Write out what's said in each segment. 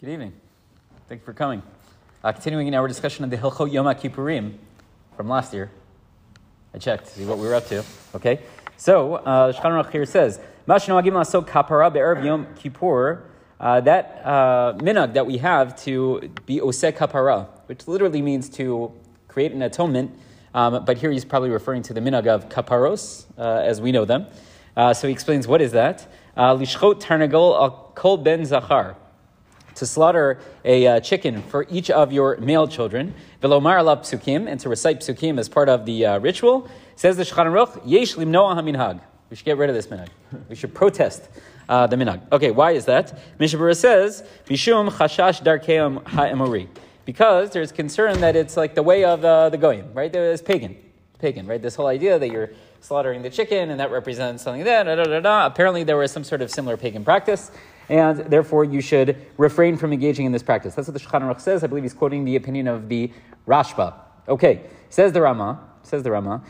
Good evening. Thank you for coming. Uh, continuing in our discussion of the Hilchot Yom Kippurim from last year. I checked to see what we were up to. Okay, so uh, Shulchan Aruch here says, "Mashno agim lasok kapara be'erev Yom Kippur." Uh, that uh, that we have to be osek kapara, which literally means to create an atonement, um, but here he's probably referring to the minhag of kaparos uh, as we know them. Uh, so he explains what is that? Uh, Lishchot tarnagol al kol ben zachar to slaughter a uh, chicken for each of your male children, velomar ala psukim, and to recite psukim as part of the uh, ritual, says the Shulchan Aruch, yesh limnoa haminhag. We should get rid of this minhag. We should protest uh, the minhag. Okay, why is that? Mishnah Berurah says, chashash darkeim ha'emori. Because there's concern that it's like the way of uh, the goyim, right? There's pagan, pagan, right? This whole idea that you're slaughtering the chicken and that represents something that, da, da, da, da. Apparently there was some sort of similar pagan practice and therefore you should refrain from engaging in this practice. That's what the Shulchan Aruch says. I believe he's quoting the opinion of the Rashba. Okay, says the Rama, says the Rama,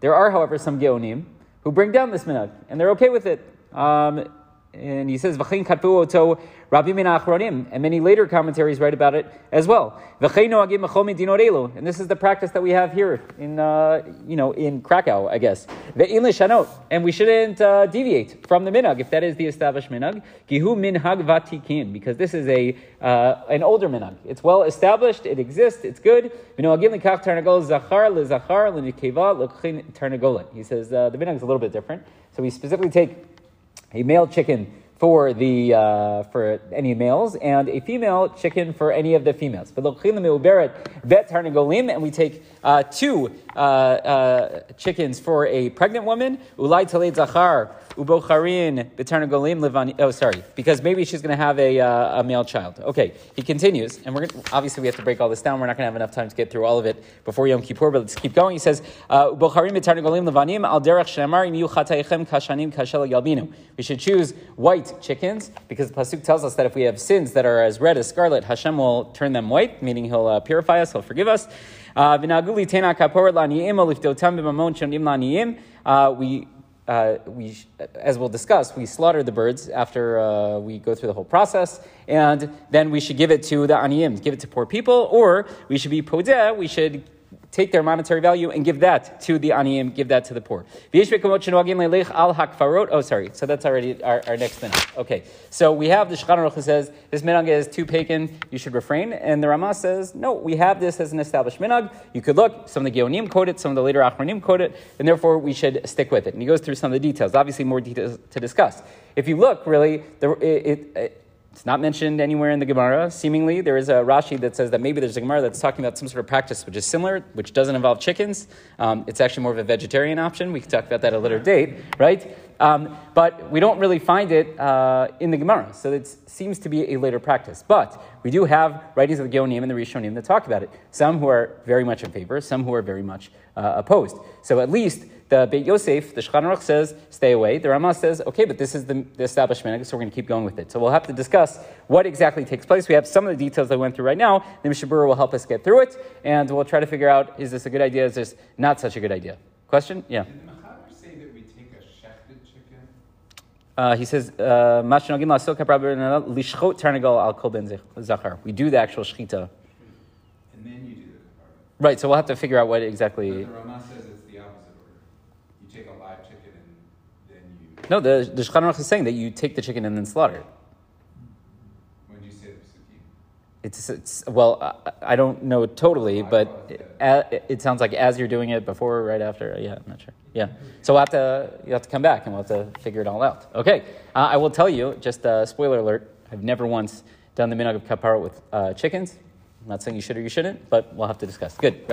There are, however, some Geonim who bring down this minhag, and they're okay with it. Um, and he says, V'chein katfu oto Rabbi Min Achronim, and many later commentaries write about it as well. And this is the practice that we have here in, uh, you know, in Krakow, I guess. And we shouldn't uh, deviate from the minhag, if that is the established minhag. Gihu minhag vatikin, because this is a uh, an older minhag. It's well established, it exists, it's good. He says uh, the minhag is a little bit different. So we specifically take a male chicken for the uh, for any males and a female chicken for any of the females. And we take uh, two uh, uh, chickens for a pregnant woman. Ulai zachar ubocharin. Oh, sorry, because maybe she's going to have a, uh, a male child. Okay, he continues, and we're gonna, obviously we have to break all this down. We're not going to have enough time to get through all of it before Yom Kippur, but let's keep going. He says, uh, ubocharin betarnagolim levanim al derech shemar im kashanim kashel. We should choose white chickens because the pasuk tells us that if we have sins that are as red as scarlet, Hashem will turn them white, meaning He'll uh, purify us, He'll forgive us. Uh, we uh, we, as we'll discuss, we slaughter the birds after uh, we go through the whole process, and then we should give it to the aniyim, give it to poor people, or we should be podeh, we should take their monetary value and give that to the aniyim, give that to the poor. Oh, sorry. So that's already our, our next minhag. Okay. So we have the Shulchan Aruch says this minhag is too pagan, you should refrain. And the Rama says, no, we have this as an established minhag. You could look, some of the Geonim quote it, some of the later Achronim quote it, and therefore we should stick with it. And he goes through some of the details, obviously more details to discuss. If you look, really, the, it, it it's not mentioned anywhere in the Gemara. Seemingly, there is a Rashi that says that maybe there's a Gemara that's talking about some sort of practice which is similar, which doesn't involve chickens. Um, it's actually more of a vegetarian option. We can talk about that at a later date, right? Um, but we don't really find it uh, in the Gemara, so it seems to be a later practice. But we do have writings of the Geonim and the Rishonim that talk about it. Some who are very much in favor, some who are very much uh, opposed. So at least the Beit Yosef, the Shulchan Aruch says, stay away. The Rama says, okay, but this is the, the establishment, so we're going to keep going with it. So we'll have to discuss what exactly takes place. We have some of the details that I went through right now. The Mishnah Berurah will help us get through it, and we'll try to figure out is this a good idea, is this not such a good idea? Question? Yeah. The Mechaber say that we take a shafted chicken? Uh, he says, uh, Mashanogina Silka Lishchot Ternagal al-Koben Zhakhar. We do the actual shchita. And then you do the Right, so we'll have to figure out what exactly. But the Rama says No, the, the Shulchan Aruch is saying that you take the chicken and then slaughter it. When you say the psukim? It's, it's well, I, I don't know totally, but it, it, sounds like as you're doing it before, or right after. Yeah, I'm not sure. Yeah, so we'll have to you have to come back and we'll have to figure it all out. Okay, uh, I will tell you. Just a spoiler alert: I've never once done the minhag of kapara with uh, chickens. I'm not saying you should or you shouldn't, but we'll have to discuss. Good.